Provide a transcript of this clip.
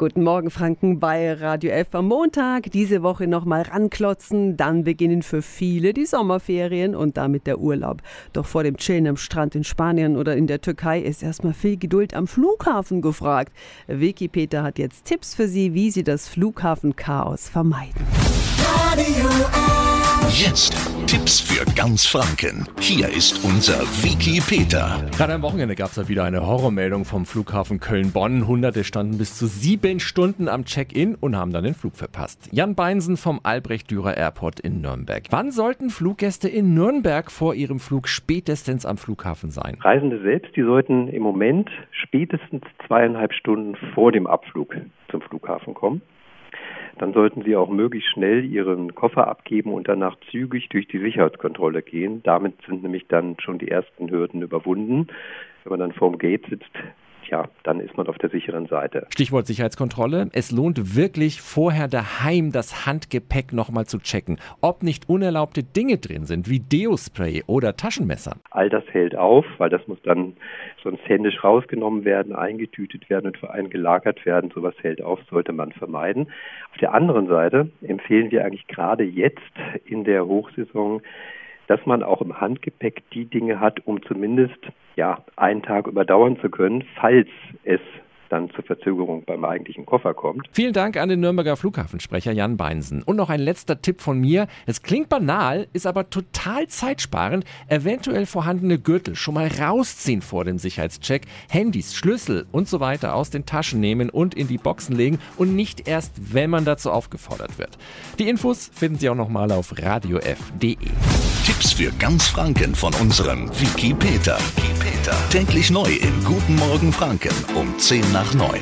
Guten Morgen Franken bei Radio F am Montag. Diese Woche nochmal ranklotzen, dann beginnen für viele die Sommerferien und damit der Urlaub. Doch vor dem Chillen am Strand in Spanien oder in der Türkei ist erstmal viel Geduld am Flughafen gefragt. Vicky Peter hat jetzt Tipps für Sie, wie Sie das Flughafenchaos vermeiden. Radio F. Jetzt Tipps für ganz Franken. Hier ist unser Wiki Peter. Gerade am Wochenende gab es ja wieder eine Horrormeldung vom Flughafen Köln-Bonn. Hunderte standen bis zu sieben Stunden am Check-in und haben dann den Flug verpasst. Jan Beinsen vom Albrecht-Dürer Airport in Nürnberg. Wann sollten Fluggäste in Nürnberg vor ihrem Flug spätestens am Flughafen sein? Reisende selbst, die sollten im Moment spätestens zweieinhalb Stunden vor dem Abflug zum Flughafen kommen dann sollten Sie auch möglichst schnell Ihren Koffer abgeben und danach zügig durch die Sicherheitskontrolle gehen. Damit sind nämlich dann schon die ersten Hürden überwunden. Wenn man dann vorm Gate sitzt, ja, dann ist man auf der sicheren Seite. Stichwort Sicherheitskontrolle. Es lohnt wirklich, vorher daheim das Handgepäck nochmal zu checken, ob nicht unerlaubte Dinge drin sind, wie Deospray oder Taschenmesser. All das hält auf, weil das muss dann sonst händisch rausgenommen werden, eingetütet werden und für einen gelagert werden. Sowas hält auf, sollte man vermeiden. Auf der anderen Seite empfehlen wir eigentlich gerade jetzt in der Hochsaison dass man auch im Handgepäck die Dinge hat, um zumindest ja einen Tag überdauern zu können, falls es dann zur Verzögerung beim eigentlichen Koffer kommt. Vielen Dank an den Nürnberger Flughafensprecher Jan Beinsen. Und noch ein letzter Tipp von mir. Es klingt banal, ist aber total zeitsparend. Eventuell vorhandene Gürtel schon mal rausziehen vor dem Sicherheitscheck, Handys, Schlüssel und so weiter aus den Taschen nehmen und in die Boxen legen und nicht erst, wenn man dazu aufgefordert wird. Die Infos finden Sie auch nochmal auf radiof.de. Tipps für ganz Franken von unserem Wiki Peter. Täglich neu in Guten Morgen Franken um 10 nach 9.